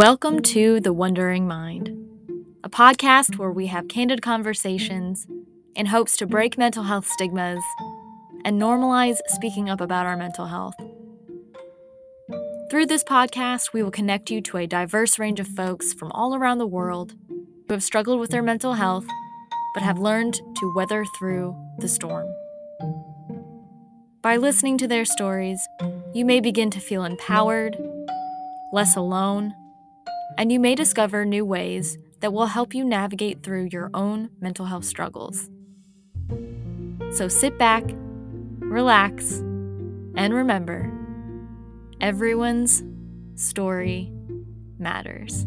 Welcome to The Wondering Mind, a podcast where we have candid conversations in hopes to break mental health stigmas and normalize speaking up about our mental health. Through this podcast, we will connect you to a diverse range of folks from all around the world who have struggled with their mental health but have learned to weather through the storm. By listening to their stories, you may begin to feel empowered, less alone, and you may discover new ways that will help you navigate through your own mental health struggles. So sit back, relax, and remember everyone's story matters.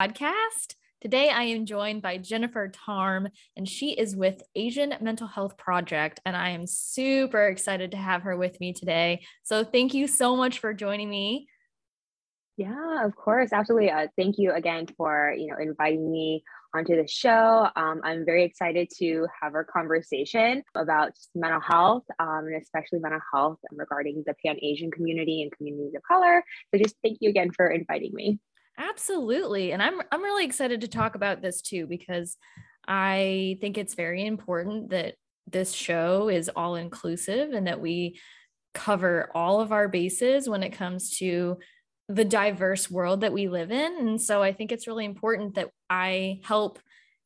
Podcast. Today, I am joined by Jennifer Tarm, and she is with Asian Mental Health Project. And I am super excited to have her with me today. So, thank you so much for joining me. Yeah, of course, absolutely. Uh, thank you again for you know inviting me onto the show. Um, I'm very excited to have our conversation about mental health, um, and especially mental health regarding the Pan Asian community and communities of color. So, just thank you again for inviting me. Absolutely. And I'm I'm really excited to talk about this too because I think it's very important that this show is all inclusive and that we cover all of our bases when it comes to the diverse world that we live in. And so I think it's really important that I help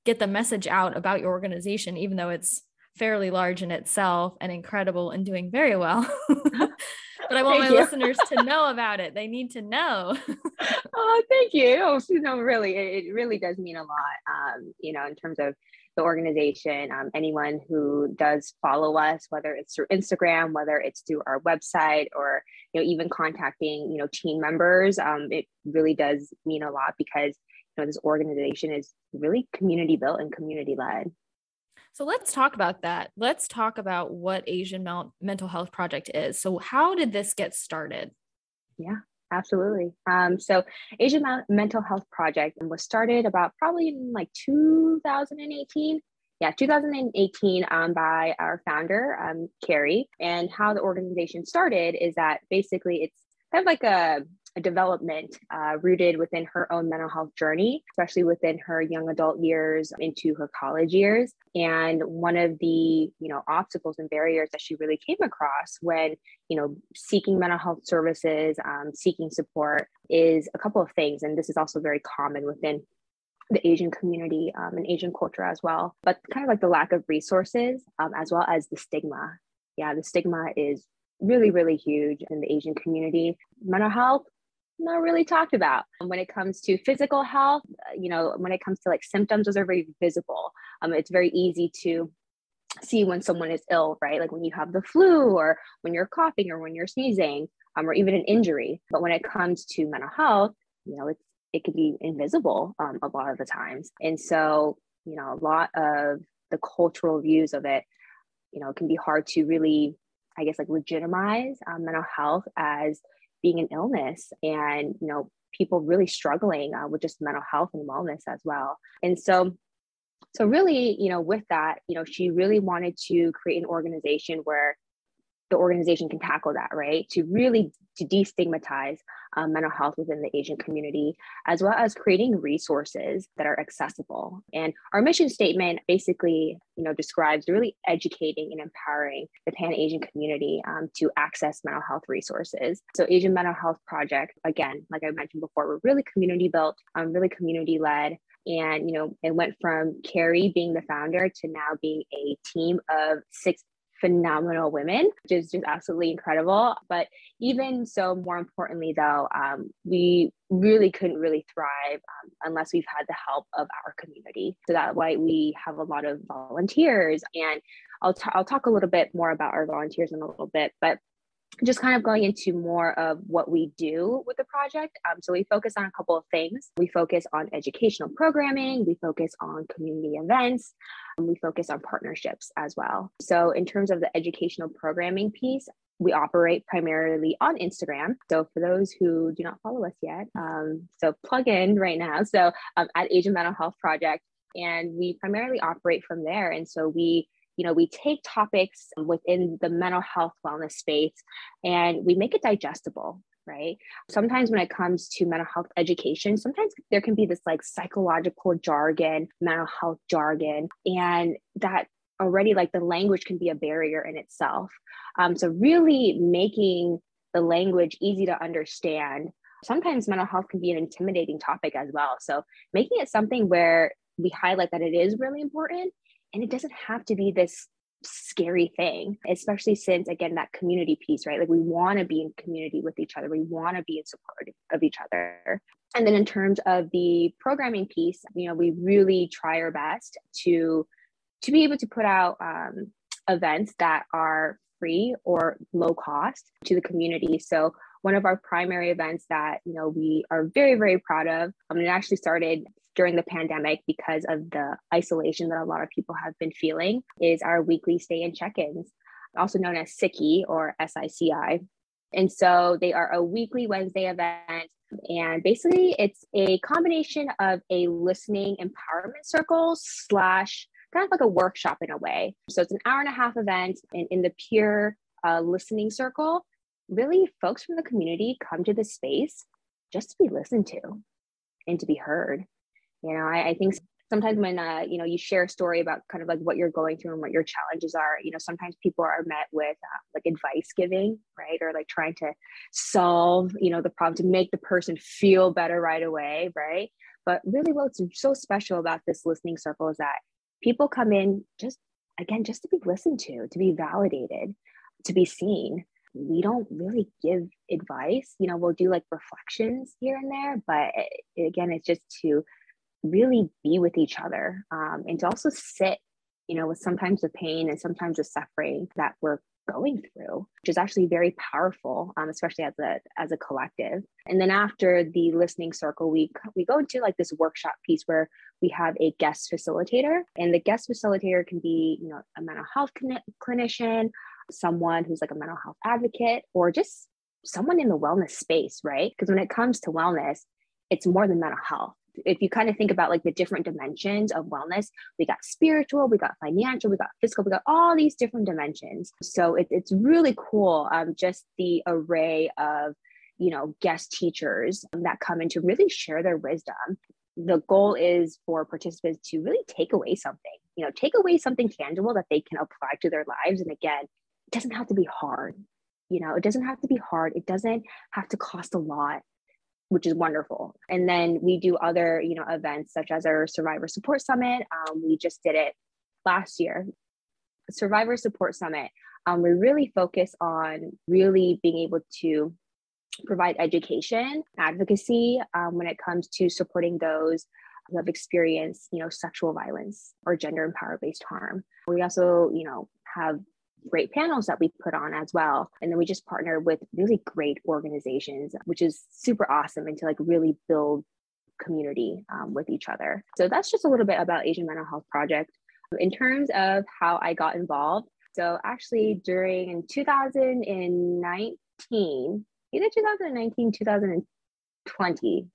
get the message out about your organization, even though it's fairly large in itself and incredible and doing very well. but I want thank my you. listeners to know about it. They need to know. oh, thank you. Oh, you know, really, it, it, really does mean a lot. Um, you know, in terms of the organization, um, anyone who does follow us, whether it's through Instagram, whether it's through our website, or you know, even contacting you know team members, um, it really does mean a lot because you know this organization is really community built and community led. So let's talk about that. Let's talk about what Asian Mel- Mental Health Project is. So, how did this get started? Yeah, absolutely. Um, so, Asian Mental Health Project was started about probably in like 2018. Yeah, 2018 um, by our founder, um, Carrie. And how the organization started is that basically it's kind of like a development uh, rooted within her own mental health journey, especially within her young adult years into her college years. And one of the, you know, obstacles and barriers that she really came across when, you know, seeking mental health services, um, seeking support is a couple of things. And this is also very common within the Asian community um, and Asian culture as well, but kind of like the lack of resources um, as well as the stigma. Yeah, the stigma is really, really huge in the Asian community. Mental health not really talked about. When it comes to physical health, you know, when it comes to like symptoms, those are very visible. Um, it's very easy to see when someone is ill, right? Like when you have the flu or when you're coughing or when you're sneezing, um, or even an injury. But when it comes to mental health, you know, it's it could be invisible um, a lot of the times. And so, you know, a lot of the cultural views of it, you know, it can be hard to really, I guess, like legitimize um, mental health as being an illness and you know people really struggling uh, with just mental health and wellness as well. And so so really you know with that you know she really wanted to create an organization where the organization can tackle that, right? To really to destigmatize um, mental health within the Asian community, as well as creating resources that are accessible. And our mission statement basically, you know, describes really educating and empowering the Pan Asian community um, to access mental health resources. So, Asian Mental Health Project, again, like I mentioned before, we're really community built, um, really community led and you know it went from carrie being the founder to now being a team of six phenomenal women, which is just absolutely incredible. But even so, more importantly, though, um, we really couldn't really thrive um, unless we've had the help of our community. So that's why we have a lot of volunteers. And I'll, t- I'll talk a little bit more about our volunteers in a little bit. But just kind of going into more of what we do with the project. Um, so we focus on a couple of things. We focus on educational programming, we focus on community events, we focus on partnerships as well. So in terms of the educational programming piece, we operate primarily on Instagram. So for those who do not follow us yet, um, so plug in right now. So um, at Asian Mental Health Project, and we primarily operate from there. And so we you know, we take topics within the mental health wellness space and we make it digestible, right? Sometimes when it comes to mental health education, sometimes there can be this like psychological jargon, mental health jargon, and that already like the language can be a barrier in itself. Um, so really making the language easy to understand. Sometimes mental health can be an intimidating topic as well. So making it something where we highlight that it is really important and it doesn't have to be this scary thing, especially since again that community piece, right? Like we want to be in community with each other. We want to be in support of each other. And then in terms of the programming piece, you know, we really try our best to to be able to put out um, events that are free or low cost to the community. So one of our primary events that you know we are very very proud of. I mean, it actually started during the pandemic because of the isolation that a lot of people have been feeling is our weekly stay and check-ins also known as SICI or SICI. And so they are a weekly Wednesday event. And basically, it's a combination of a listening empowerment circle slash kind of like a workshop in a way. So it's an hour and a half event. And in the peer uh, listening circle, really folks from the community come to the space just to be listened to and to be heard. You know, I, I think sometimes when uh, you know you share a story about kind of like what you're going through and what your challenges are you know sometimes people are met with uh, like advice giving right? Or like trying to solve you know the problem to make the person feel better right away right? But really what's so special about this listening circle is that people come in just again just to be listened to to be validated to be seen we don't really give advice. You know we'll do like reflections here and there but it, again it's just to really be with each other um, and to also sit you know with sometimes the pain and sometimes the suffering that we're going through which is actually very powerful um, especially as a as a collective. And then after the listening circle we we go into like this workshop piece where we have a guest facilitator and the guest facilitator can be you know a mental health clinician someone who's like a mental health advocate or just someone in the wellness space right because when it comes to wellness it's more than mental health if you kind of think about like the different dimensions of wellness, we got spiritual, we got financial, we got physical, we got all these different dimensions. So it, it's really cool, um, just the array of you know guest teachers that come in to really share their wisdom. The goal is for participants to really take away something, you know, take away something tangible that they can apply to their lives. And again, it doesn't have to be hard you know it doesn't have to be hard it doesn't have to cost a lot which is wonderful. And then we do other, you know, events such as our Survivor Support Summit. Um, we just did it last year. Survivor Support Summit. Um, we really focus on really being able to provide education, advocacy um, when it comes to supporting those who have experienced, you know, sexual violence or gender and power based harm. We also, you know, have great panels that we put on as well. And then we just partner with really great organizations, which is super awesome and to like really build community um, with each other. So that's just a little bit about Asian Mental Health Project. In terms of how I got involved, so actually during 2019, either 2019, 2020,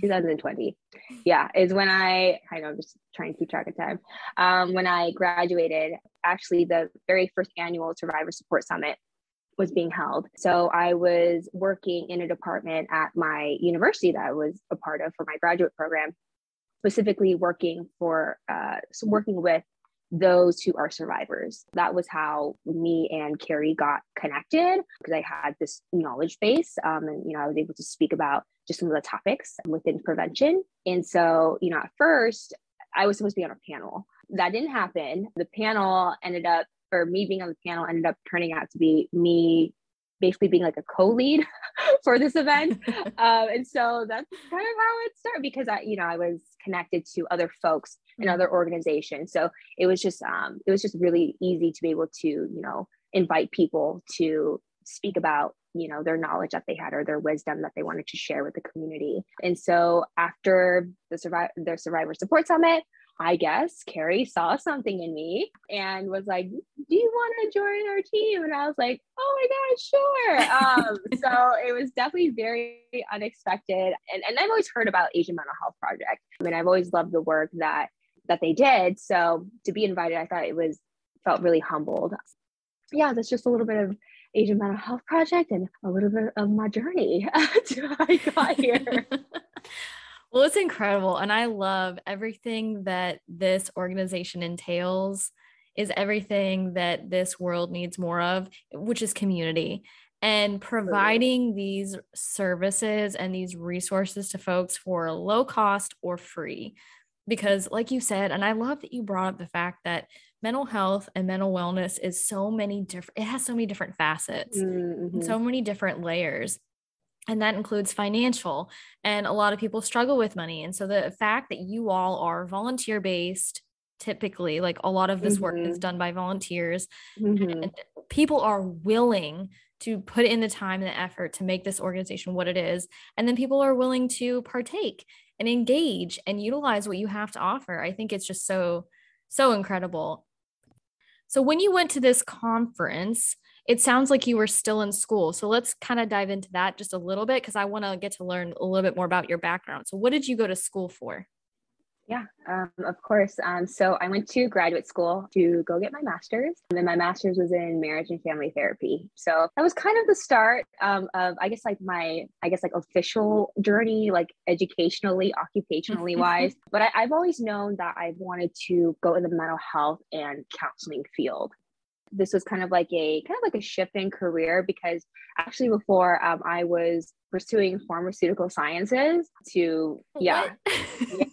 2020 yeah is when i i know just trying to keep track of time. Um, when i graduated actually the very first annual survivor support summit was being held. So i was working in a department at my university that i was a part of for my graduate program specifically working for uh, working with those who are survivors. That was how me and Carrie got connected because I had this knowledge base um, and, you know, I was able to speak about just some of the topics within prevention. And so, you know, at first I was supposed to be on a panel. That didn't happen. The panel ended up, or me being on the panel ended up turning out to be me basically being like a co-lead for this event. um, and so that's kind of how it started because I, you know, I was connected to other folks and other organizations. So it was just um, it was just really easy to be able to you know invite people to speak about you know their knowledge that they had or their wisdom that they wanted to share with the community. And so after the survivor the survivor support summit, I guess Carrie saw something in me and was like, "Do you want to join our team?" And I was like, "Oh my god, sure!" Um, so it was definitely very unexpected, and and I've always heard about Asian Mental Health Project. I mean, I've always loved the work that that they did. So to be invited, I thought it was felt really humbled. Yeah, that's just a little bit of Asian Mental Health Project and a little bit of my journey to how I got here. well, it's incredible. And I love everything that this organization entails is everything that this world needs more of, which is community. And providing these services and these resources to folks for low cost or free. Because, like you said, and I love that you brought up the fact that mental health and mental wellness is so many different, it has so many different facets, mm-hmm. so many different layers and that includes financial and a lot of people struggle with money and so the fact that you all are volunteer based typically like a lot of this mm-hmm. work is mm-hmm. done by volunteers mm-hmm. and people are willing to put in the time and the effort to make this organization what it is and then people are willing to partake and engage and utilize what you have to offer i think it's just so so incredible so when you went to this conference it sounds like you were still in school so let's kind of dive into that just a little bit because i want to get to learn a little bit more about your background so what did you go to school for yeah, um, of course. Um, so I went to graduate school to go get my master's, and then my master's was in marriage and family therapy. So that was kind of the start um, of, I guess, like my, I guess, like official journey, like educationally, occupationally wise. But I, I've always known that I wanted to go in the mental health and counseling field this was kind of like a kind of like a shift in career because actually before um, I was pursuing pharmaceutical sciences to yeah, yeah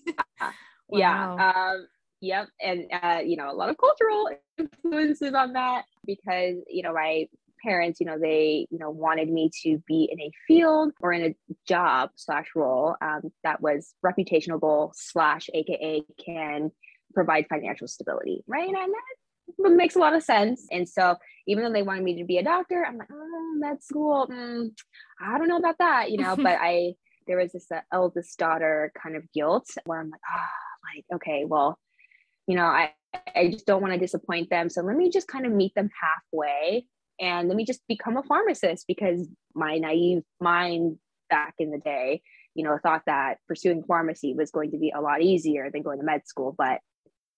Wow. Yeah. Um, yep. And, uh, you know, a lot of cultural influences on that because, you know, my parents, you know, they, you know, wanted me to be in a field or in a job slash role um, that was reputational slash AKA can provide financial stability. Right. And that makes a lot of sense. And so even though they wanted me to be a doctor, I'm like, oh, med school, mm, I don't know about that, you know, but I, there was this uh, eldest daughter kind of guilt where I'm like, ah, oh, like, okay, well, you know, I, I just don't want to disappoint them. So let me just kind of meet them halfway and let me just become a pharmacist because my naive mind back in the day, you know, thought that pursuing pharmacy was going to be a lot easier than going to med school. But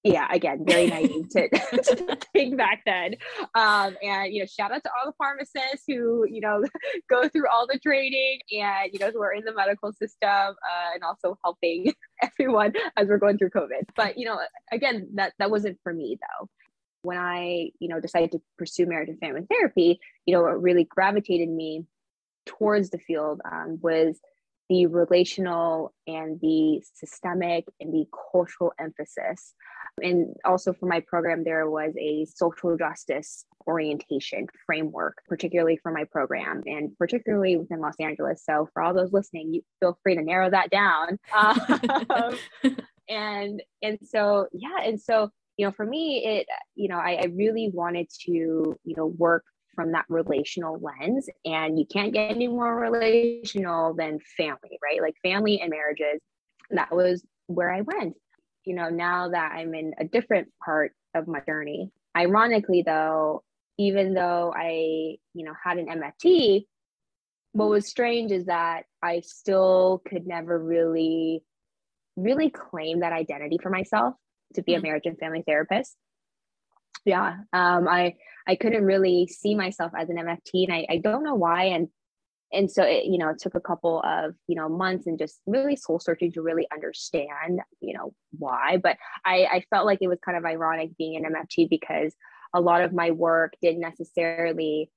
yeah, again, very naive to, to think back then. Um, and you know, shout out to all the pharmacists who you know go through all the training and you know who are in the medical system uh, and also helping everyone as we're going through COVID. But you know, again, that that wasn't for me though. When I you know decided to pursue marriage and family therapy, you know, what really gravitated me towards the field um, was the relational and the systemic and the cultural emphasis. And also for my program, there was a social justice orientation framework, particularly for my program and particularly within Los Angeles. So for all those listening, you feel free to narrow that down. Um, and and so yeah, and so you know, for me, it you know, I, I really wanted to you know work from that relational lens. And you can't get any more relational than family, right? Like family and marriages. That was where I went. You know, now that I'm in a different part of my journey, ironically, though, even though I, you know, had an MFT, what was strange is that I still could never really, really claim that identity for myself to be a mm. marriage and family therapist yeah um, i i couldn't really see myself as an mft and i, I don't know why. And and so it you know it took a couple of you know months and just really soul searching to really understand you know why. But i i felt like it was kind of ironic being an mft because a lot of my work didn't necessarily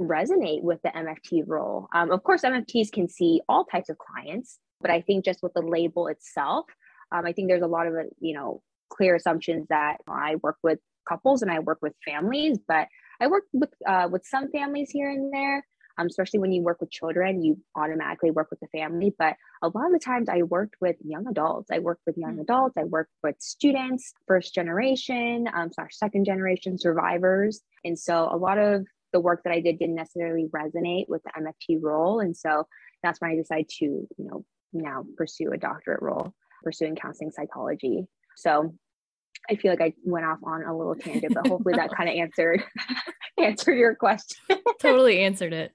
resonate with the mft role. Um, of course mfts can see all types of clients but i think just with the label itself um, i think there's a lot of you know clear assumptions that I work with couples and I work with families, but I work with uh, with some families here and there. Um, especially when you work with children, you automatically work with the family. But a lot of the times, I worked with young adults. I worked with young mm-hmm. adults. I worked with students, first generation um, slash second generation survivors. And so a lot of the work that I did didn't necessarily resonate with the MFT role. And so that's when I decided to, you know, now pursue a doctorate role, pursuing counseling psychology. So I feel like I went off on a little tangent, but hopefully that kind of answered answered your question. totally answered it.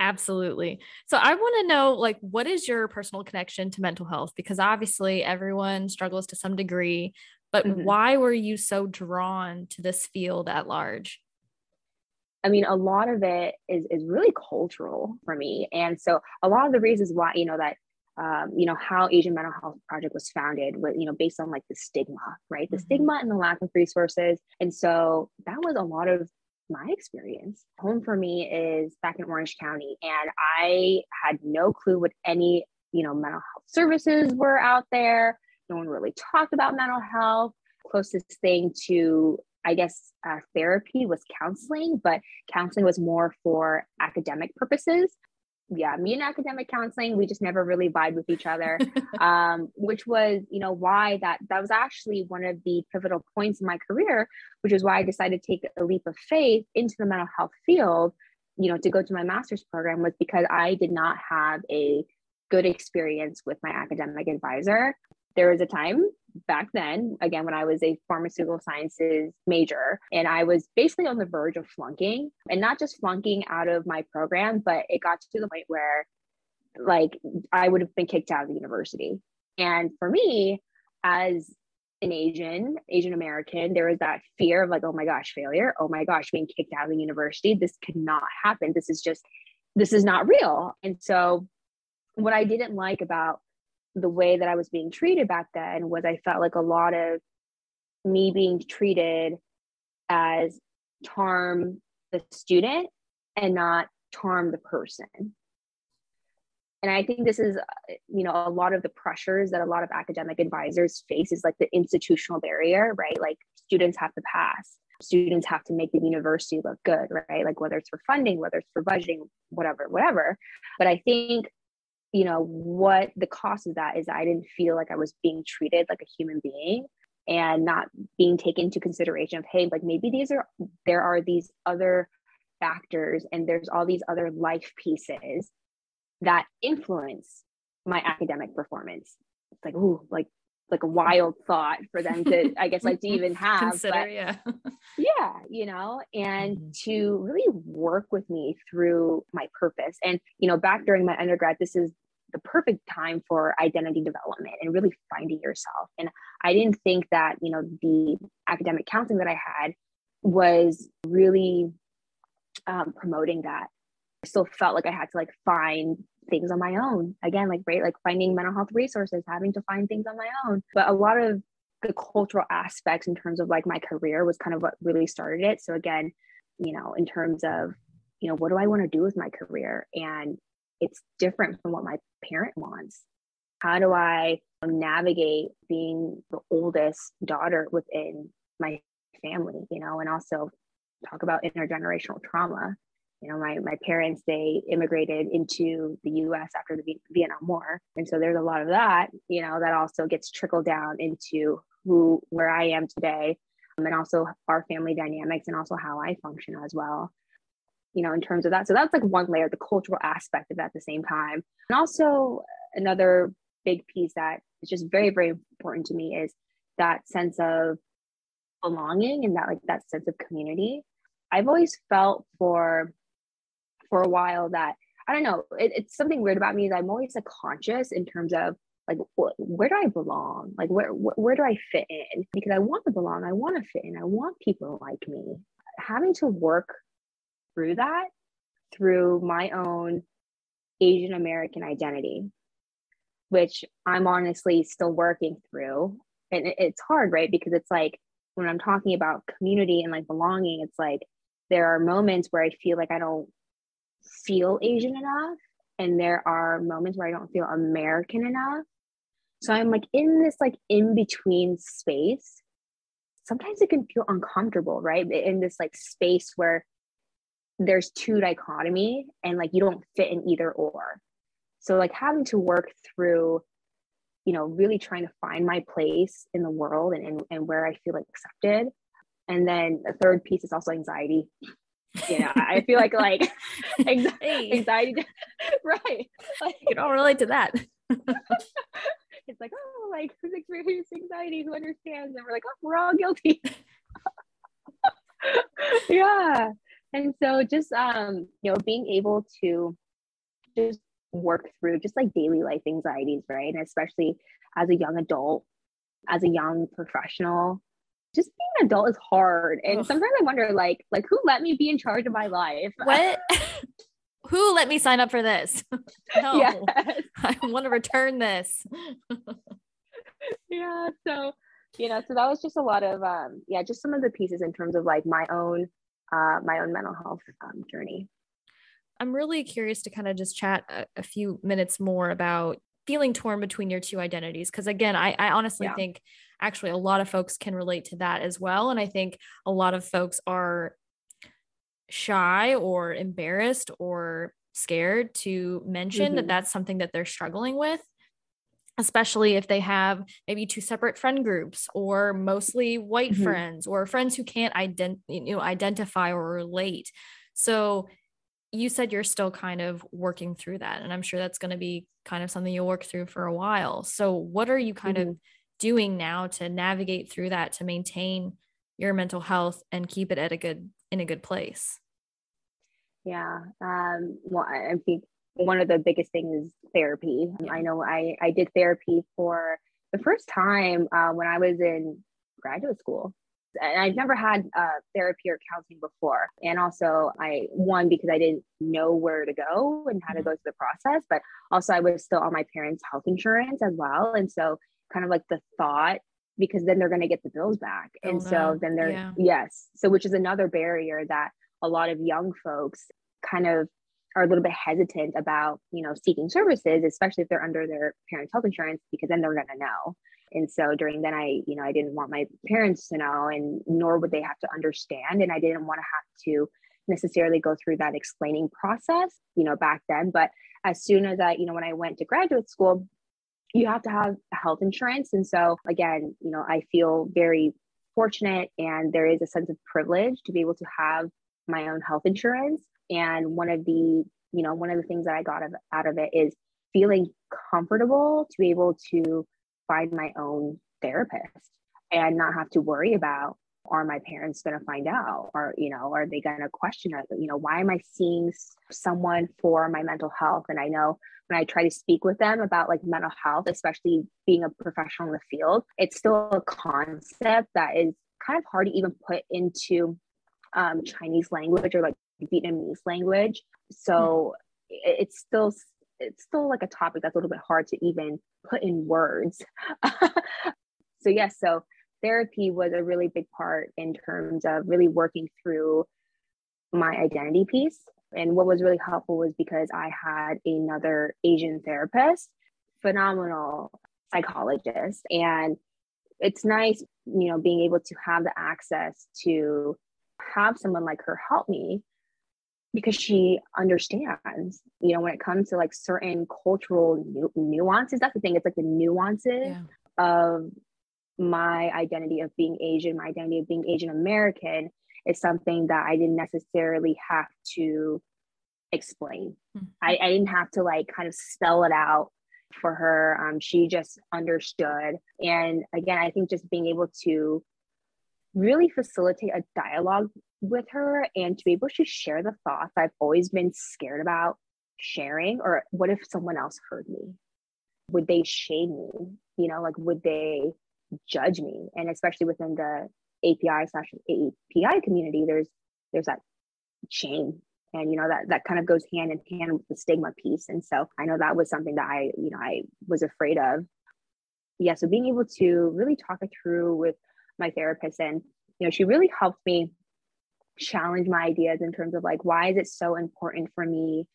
Absolutely. So I want to know like what is your personal connection to mental health because obviously everyone struggles to some degree, but mm-hmm. why were you so drawn to this field at large? I mean, a lot of it is is really cultural for me, and so a lot of the reasons why you know that um, you know how Asian Mental Health Project was founded was you know based on like the stigma, right? The mm-hmm. stigma and the lack of resources, and so that was a lot of my experience. Home for me is back in Orange County, and I had no clue what any you know mental health services were out there. No one really talked about mental health. Closest thing to I guess uh, therapy was counseling, but counseling was more for academic purposes. Yeah, me and academic counseling, we just never really vibe with each other, um, which was, you know, why that that was actually one of the pivotal points in my career, which is why I decided to take a leap of faith into the mental health field, you know, to go to my master's program was because I did not have a good experience with my academic advisor. There was a time back then, again, when I was a pharmaceutical sciences major, and I was basically on the verge of flunking and not just flunking out of my program, but it got to the point where like I would have been kicked out of the university. And for me, as an Asian, Asian American, there was that fear of like, oh my gosh, failure. Oh my gosh, being kicked out of the university. This could not happen. This is just, this is not real. And so, what I didn't like about the way that I was being treated back then was I felt like a lot of me being treated as Tarm the student and not Tarm the person. And I think this is, you know, a lot of the pressures that a lot of academic advisors face is like the institutional barrier, right? Like students have to pass, students have to make the university look good, right? Like whether it's for funding, whether it's for budgeting, whatever, whatever. But I think you know what the cost of that is i didn't feel like i was being treated like a human being and not being taken into consideration of hey like maybe these are there are these other factors and there's all these other life pieces that influence my academic performance. It's like ooh like like a wild thought for them to i guess like to even have Consider, but, yeah. Yeah you know and mm-hmm. to really work with me through my purpose. And you know back during my undergrad this is the perfect time for identity development and really finding yourself. And I didn't think that, you know, the academic counseling that I had was really um, promoting that. I still felt like I had to like find things on my own. Again, like, right, like finding mental health resources, having to find things on my own. But a lot of the cultural aspects in terms of like my career was kind of what really started it. So again, you know, in terms of, you know, what do I want to do with my career? And it's different from what my parent wants. How do I navigate being the oldest daughter within my family, you know, and also talk about intergenerational trauma. You know, my, my parents, they immigrated into the US after the Vietnam War. And so there's a lot of that, you know, that also gets trickled down into who, where I am today, um, and also our family dynamics and also how I function as well you know, in terms of that. So that's like one layer, the cultural aspect of that at the same time. And also another big piece that is just very, very important to me is that sense of belonging and that like that sense of community. I've always felt for for a while that I don't know, it, it's something weird about me that I'm always like conscious in terms of like wh- where do I belong? Like where, wh- where do I fit in? Because I want to belong, I want to fit in, I want people like me. Having to work through that through my own Asian American identity, which I'm honestly still working through. And it's hard, right? Because it's like when I'm talking about community and like belonging, it's like there are moments where I feel like I don't feel Asian enough. And there are moments where I don't feel American enough. So I'm like in this like in between space. Sometimes it can feel uncomfortable, right? In this like space where there's two dichotomy and like you don't fit in either or. So like having to work through you know really trying to find my place in the world and, and, and where i feel like accepted. And then the third piece is also anxiety. You know i feel like like anxiety, anxiety right. Like, you can all relate to that. It's like oh like who's experiencing anxiety? Who understands? And we're like oh we're all guilty. Yeah and so just um you know being able to just work through just like daily life anxieties right? And especially as a young adult as a young professional just being an adult is hard. And Ugh. sometimes i wonder like like who let me be in charge of my life? What? Who let me sign up for this? No. Yes. i want to return this. Yeah so you know so that was just a lot of um yeah just some of the pieces in terms of like my own uh my own mental health um, journey i'm really curious to kind of just chat a, a few minutes more about feeling torn between your two identities because again i, I honestly yeah. think actually a lot of folks can relate to that as well and i think a lot of folks are shy or embarrassed or scared to mention mm-hmm. that that's something that they're struggling with especially if they have maybe two separate friend groups or mostly white mm-hmm. friends or friends who can't ident- you know identify or relate so you said you're still kind of working through that and i'm sure that's going to be kind of something you'll work through for a while so what are you kind mm-hmm. of doing now to navigate through that to maintain your mental health and keep it at a good in a good place yeah um well i think one of the biggest things is therapy. I know i i did therapy for the first time uh, when i was in graduate school. And I've never had uh, therapy or counseling before. And also, I one because I didn't know where to go and how to mm-hmm. go through the process, but also I was still on my parents' health insurance as well, and so kind of like the thought because then they're going to get the bills back, oh, and so then they're yeah. yes, so which is another barrier that a lot of young folks kind of are a little bit hesitant about you know seeking services especially if they're under their parents health insurance because then they're going to know. And so during then i you know i didn't want my parents to know and nor would they have to understand and i didn't want to have to necessarily go through that explaining process you know back then. But as soon as i you know when i went to graduate school you have to have health insurance. And so again you know i feel very fortunate and there is a sense of privilege to be able to have my own health insurance and one of the you know one of the things that i got of, out of it is feeling comfortable to be able to find my own therapist and not have to worry about are my parents going to find out? Or you know are they going to question it? You know why am i seeing someone for my mental health? And i know when i try to speak with them about like mental health especially being a professional in the field it's still a concept that is kind of hard to even put into um, chinese language or like vietnamese language so mm. it's still it's still like a topic that's a little bit hard to even put in words. so yes, so therapy was a really big part in terms of really working through my identity piece. And what was really helpful was because I had another Asian therapist, phenomenal psychologist. And it's nice, you know, being able to have the access to have someone like her help me because she understands you know when it comes to like certain cultural nu- nuances that's the thing it's like the nuances yeah. of my identity of being asian my identity of being asian american is something that i didn't necessarily have to explain mm-hmm. I, I didn't have to like kind of spell it out for her um, she just understood and again i think just being able to really facilitate a dialogue with her and to be able to share the thoughts I've always been scared about sharing. Or what if someone else heard me? Would they shame me? You know, like would they judge me? And especially within the API slash API community, there's there's that shame and you know that that kind of goes hand in hand with the stigma piece and so i know that was something that i you know i was afraid of yeah so being able to really talk it through with my therapist and you know she really helped me challenge my ideas in terms of like why is it so important for me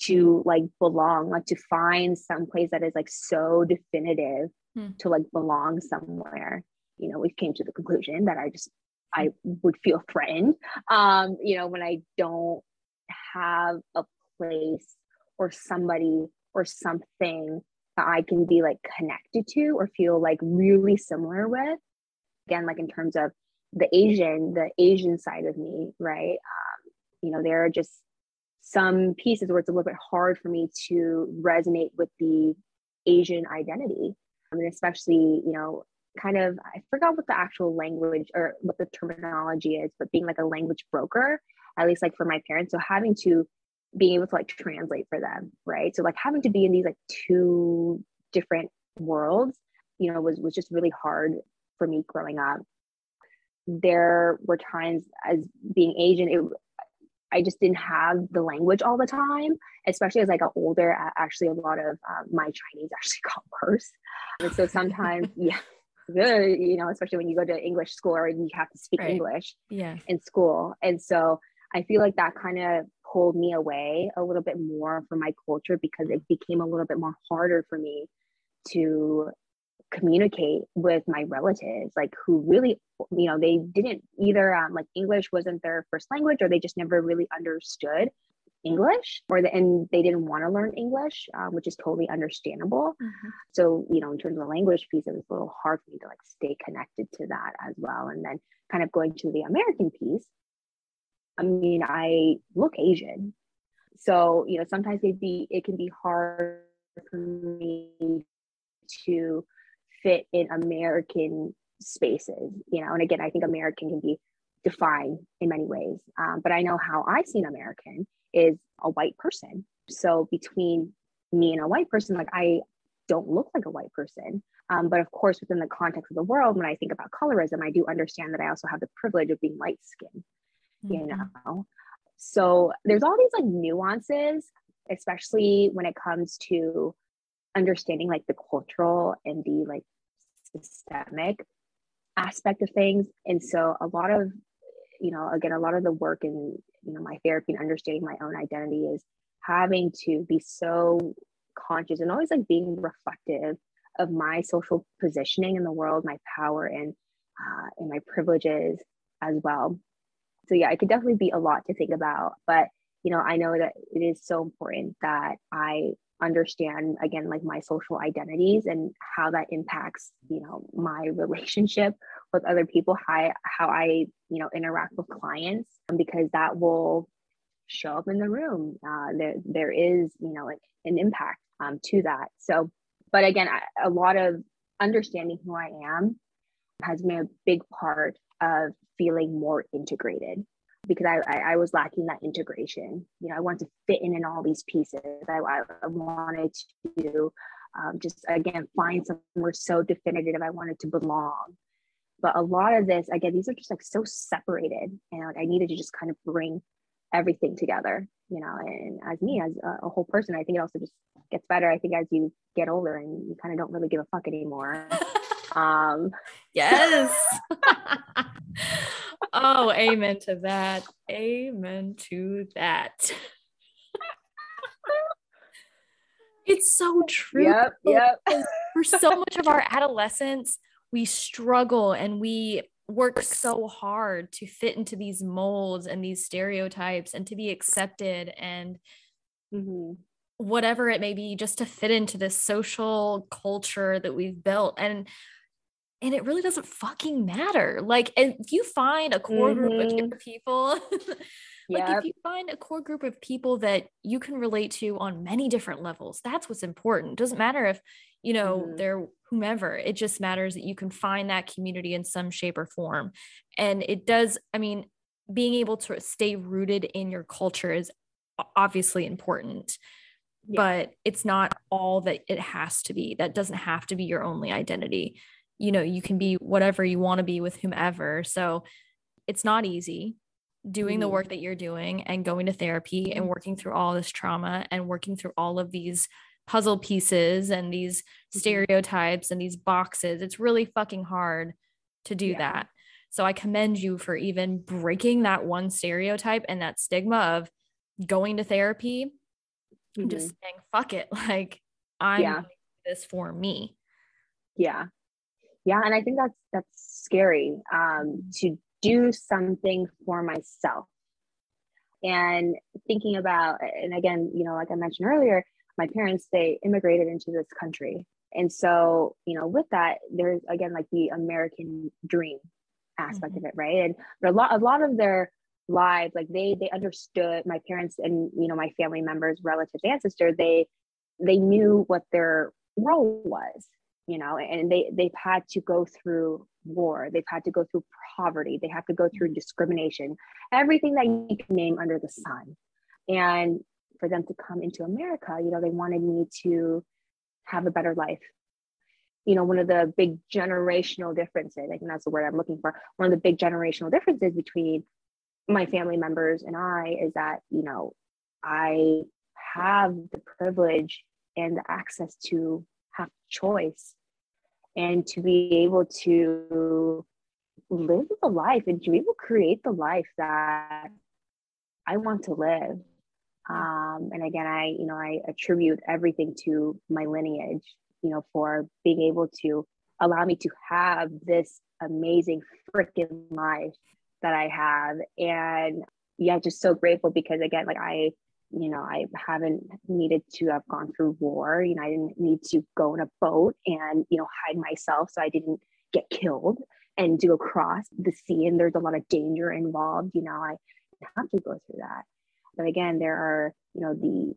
to like belong like to find some place that is like so definitive hmm. to like belong somewhere you know we came to the conclusion that i just i would feel threatened um you know when i don't have a place or somebody or something that i can be like connected to or feel like really similar with. Again like in terms of the asian the asian side of me right? Um, you know there are just some pieces where it's a little bit hard for me to resonate with the asian identity. I mean, especially you know kind of i forgot what the actual language or what the terminology is but being like a language broker at least like for my parents. So having to being able to like translate for them right? So like having to be in these like two different worlds you know was was just really hard for me growing up there were times as being asian it I just didn't have the language all the time, especially as I got older. Actually, a lot of um, my Chinese actually got worse. And so sometimes, yeah, you know, especially when you go to English school and you have to speak right. English yeah. in school. And so I feel like that kind of pulled me away a little bit more from my culture because it became a little bit more harder for me to communicate with my relatives like who really you know they didn't either um, like english wasn't their first language or they just never really understood english or the, and they didn't want to learn english um, which is totally understandable. Mm-hmm. so you know in terms of the language piece it was a little hard for me to like stay connected to that as well. And then kind of going to the american piece i mean i look asian. So you know sometimes it be it can be hard for me to fit in American spaces, you know. And again, I think American can be defined in many ways. Um, but I know how I see an American is a white person. So between me and a white person, like I don't look like a white person. Um, but of course, within the context of the world, when I think about colorism, I do understand that I also have the privilege of being light skinned, mm-hmm. you know. So there's all these like nuances, especially when it comes to understanding like the cultural and the like systemic aspect of things. And so a lot of you know again a lot of the work in you know my therapy and understanding my own identity is having to be so conscious and always like being reflective of my social positioning in the world my power and uh, and my privileges as well. So yeah it could definitely be a lot to think about but you know i know that it is so important that i understand again like my social identities and how that impacts you know my relationship with other people how how i you know interact with clients because that will show up in the room. Uh, there there is you know an, an impact um, to that. So but again a lot of understanding who i am has been a big part of feeling more integrated because I, I, I was lacking that integration. You know, I wanted to fit in in all these pieces. I, I wanted to um, just again find somewhere so definitive. I wanted to belong. But a lot of this, again, these are just like so separated, and like I needed to just kind of bring everything together. You know, and as me, as a, a whole person, I think it also just gets better. I think as you get older and you kind of don't really give a fuck anymore. um, yes. oh, amen to that. Amen to that. it's so true. Yep. Yep. For so much of our adolescence, we struggle and we work so hard to fit into these molds and these stereotypes and to be accepted and mm-hmm. whatever it may be, just to fit into this social culture that we've built. And and it really doesn't fucking matter. Like, if you find a core mm-hmm. group of people, like yep. if you find a core group of people that you can relate to on many different levels, that's what's important. It doesn't matter if, you know, mm-hmm. they're whomever, it just matters that you can find that community in some shape or form. And it does, I mean, being able to stay rooted in your culture is obviously important. Yeah. But it's not all that it has to be. That doesn't have to be your only identity you know you can be whatever you want to be with whomever so it's not easy doing mm-hmm. the work that you're doing and going to therapy and mm-hmm. working through all this trauma and working through all of these puzzle pieces and these mm-hmm. stereotypes and these boxes it's really fucking hard to do yeah. that so i commend you for even breaking that one stereotype and that stigma of going to therapy mm-hmm. and just saying fuck it like i'm yeah. this for me yeah yeah and i think that's that's scary um, to do something for myself. And thinking about and again you know like i mentioned earlier my parents they immigrated into this country. And so you know with that there's again like the american dream aspect mm-hmm. of it right? And but a lot a lot of their lives like they they understood my parents and you know my family members relatives ancestors they they knew what their role was you know and they they've had to go through war. They've had to go through poverty. They have to go through discrimination. Everything that you can name under the sun. And for them to come into america you know they wanted me to have a better life. You know, one of the big generational differences, I think that's the word I'm looking for. One of the big generational differences between my family members and I is that, you know, I have the privilege and the access to have choice and to be able to live the life and to be able to create the life that I want to live. Um, and again, I, you know, I attribute everything to my lineage, you know, for being able to allow me to have this amazing freaking life that I have. And yeah, just so grateful because again, like I, you know, I haven't needed to have gone through war. You know, I didn't need to go in a boat and, you know, hide myself so I didn't get killed and do across the sea. And there's a lot of danger involved. You know, I have to go through that. But again, there are, you know, the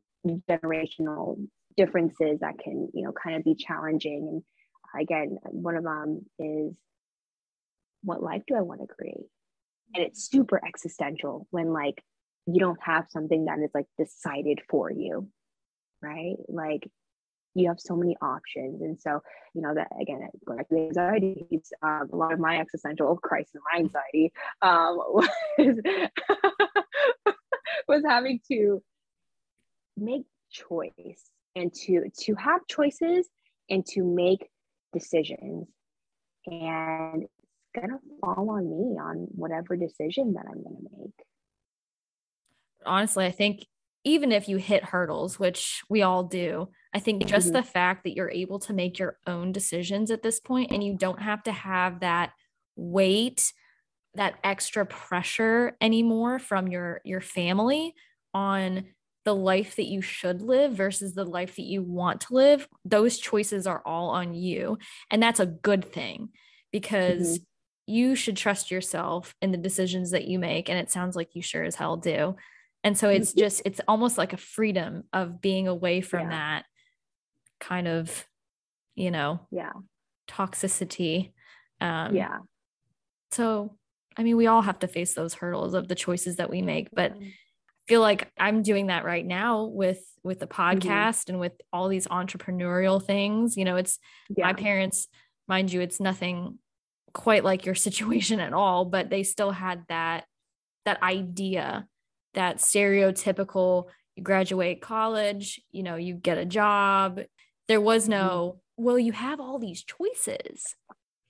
generational differences that can, you know, kind of be challenging. And again, one of them is what life do I want to create? And it's super existential when like you don't have something that is like decided for you, right? Like you have so many options. And so, you know, that again, going back to anxiety, um, a lot of my existential crisis my anxiety um, was, was having to make choice and to to have choices and to make decisions and it's gonna fall on me on whatever decision that i'm gonna make honestly i think even if you hit hurdles which we all do i think just mm-hmm. the fact that you're able to make your own decisions at this point and you don't have to have that weight that extra pressure anymore from your your family on the life that you should live versus the life that you want to live those choices are all on you and that's a good thing because mm-hmm. you should trust yourself in the decisions that you make and it sounds like you sure as hell do and so it's just it's almost like a freedom of being away from yeah. that kind of you know yeah toxicity um yeah so i mean we all have to face those hurdles of the choices that we make but mm-hmm feel like I'm doing that right now with with the mm-hmm. podcast mm-hmm. and with all these entrepreneurial things. You know, it's yeah. my parents, mind you, it's nothing quite like your situation at all, but they still had that that idea, that stereotypical you graduate college, you know, you get a job. There was no, mm-hmm. well, you have all these choices.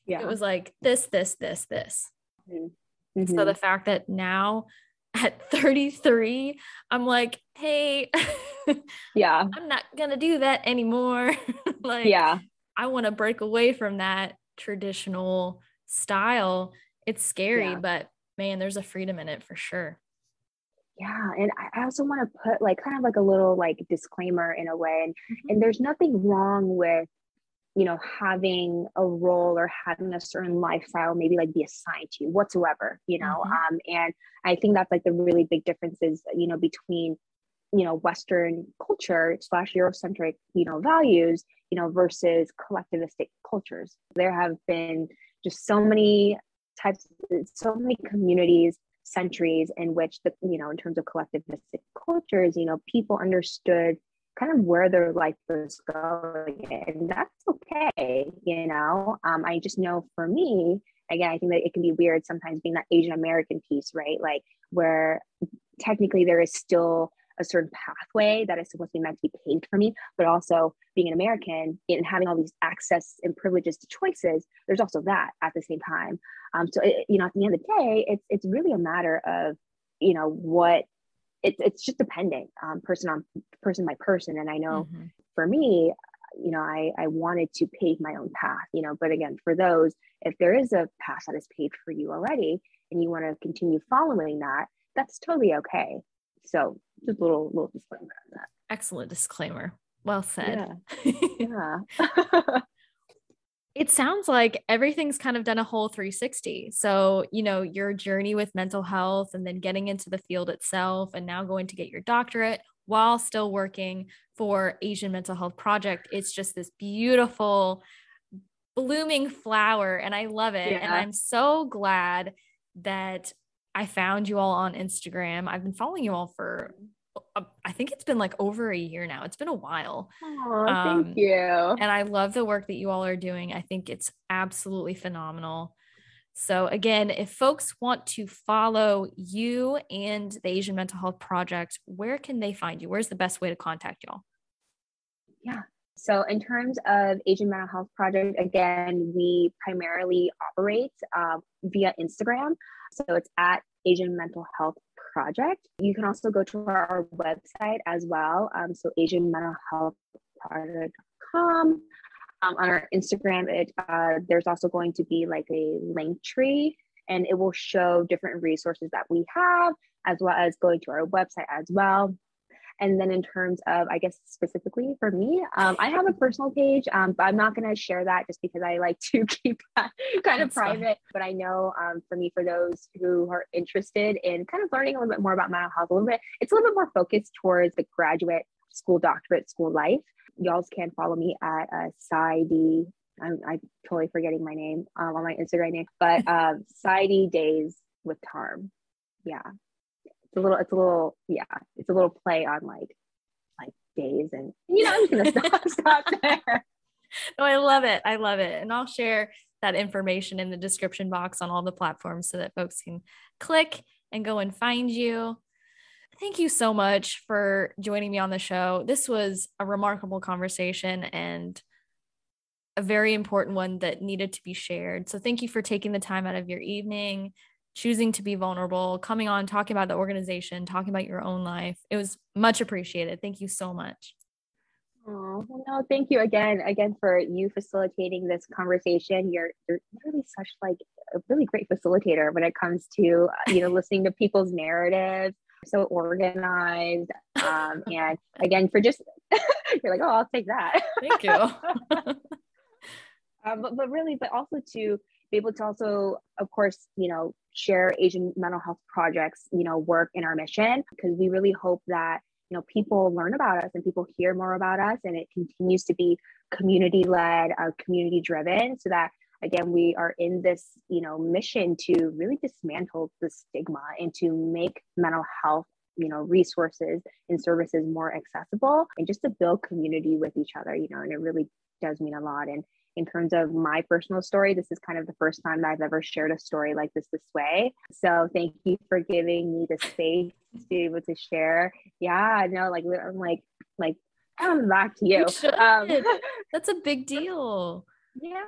Yeah. It was like this, this, this, this. Mm-hmm. So the fact that now at 33 i'm like hey yeah i'm not gonna do that anymore like yeah i want to break away from that traditional style it's scary yeah. but man there's a freedom in it for sure yeah and i also want to put like kind of like a little like disclaimer in a way and mm-hmm. and there's nothing wrong with you know having a role or having a certain lifestyle maybe like be assigned to you whatsoever you know mm-hmm. um and i think that's like the really big differences you know between you know western culture slash eurocentric you know values you know versus collectivistic cultures there have been just so many types so many communities centuries in which the you know in terms of collectivistic cultures you know people understood kind of where their life was going. And that's okay you know? Um, i just know for me again i think that it can be weird sometimes being that asian american piece right? Like where technically there is still a certain pathway that is supposed to be meant to be paved for me but also being an american and having all these access and privileges to choices there's also that at the same time. Um, so it, you know at the end of the day it's it's really a matter of you know what it's it's just dependent um, person on person by person. And i know mm-hmm. for me you know I, I wanted to pave my own path you know but again for those if there is a path that is paved for you already and you want to continue following that that's totally okay. So just a little little disclaimer on that excellent disclaimer well said yeah, yeah. it sounds like everything's kind of done a whole 360. So, you know, your journey with mental health and then getting into the field itself and now going to get your doctorate while still working for Asian Mental Health Project. It's just this beautiful blooming flower and I love it. Yeah. And I'm so glad that I found you all on Instagram. I've been following you all for I think it's been like over a year now. It's been a while. Oh, um, thank you. And I love the work that you all are doing. I think it's absolutely phenomenal. So, again, if folks want to follow you and the Asian Mental Health Project, where can they find you? Where's the best way to contact y'all? Yeah. So, in terms of Asian Mental Health Project, again, we primarily operate uh, via Instagram. So, it's at Asian Mental Health project. You can also go to our, website as well. Um, so Asian Mental Health Project.com. Um, on our Instagram, it uh, there's also going to be like a link tree, and it will show different resources that we have, as well as going to our website as well. And then in terms of, I guess specifically for me, um, I have a personal page, um, but I'm not going to share that just because I like to keep that kind of private. Fun. But I know um, for me, for those who are interested in kind of learning a little bit more about mental health, a little bit, it's a little bit more focused towards the graduate school doctorate school life. Y'all can follow me at uh, PsyD. I'm, I'm totally forgetting my name um, on my Instagram name, but um, PsyD Days with Tarm. Yeah, it's a little it's a little yeah it's a little play on like like days and you know i'm just gonna stop, stop there. No i love it. I love it. And i'll share that information in the description box on all the platforms so that folks can click and go and find you. Thank you so much for joining me on the show. This was a remarkable conversation and a very important one that needed to be shared. So thank you for taking the time out of your evening choosing to be vulnerable, coming on, talking about the organization, talking about your own life. It was much appreciated. Thank you so much. Oh, well, no, thank you again, again for you facilitating this conversation. You're, you're really such like a really great facilitator when it comes to, you know, listening to people's narratives, so organized. Um, and again, for just, you're like, oh, I'll take that. Thank you. um, but, but really, but also to be able to also, of course, you know, share Asian mental health projects, you know, work in our mission because we really hope that you know people learn about us and people hear more about us and it continues to be community led uh, community driven so that again we are in this you know mission to really dismantle the stigma and to make mental health you know resources and services more accessible and just to build community with each other you know and it really does mean a lot. And in terms of my personal story, this is kind of the first time that I've ever shared a story like this this way. So thank you for giving me the space to be able to share. Yeah, no, like I'm like like I'm back to you. you um, That's a big deal. Yeah,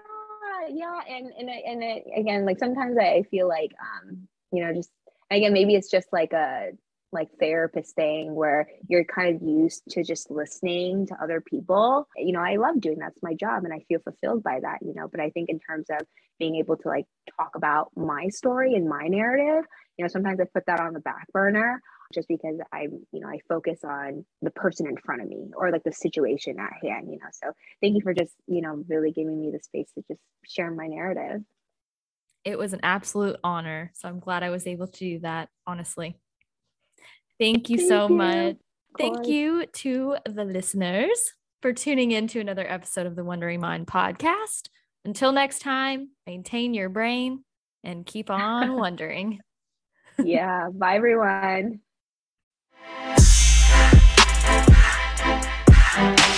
yeah, and and and it, again, like sometimes I feel like um, you know, just again, maybe it's just like a like therapist thing where you're kind of used to just listening to other people. You know, I love doing that's my job and I feel fulfilled by that, you know, but I think in terms of being able to like talk about my story and my narrative, you know, sometimes I put that on the back burner just because I, you know, I focus on the person in front of me or like the situation at hand, you know. So thank you for just, you know, really giving me the space to just share my narrative. It was an absolute honor. So I'm glad I was able to do that, honestly. Thank you Thank so you. much. Thank you to the listeners for tuning in to another episode of the Wondering Mind podcast. Until next time, maintain your brain and keep on wondering. yeah. Bye, everyone.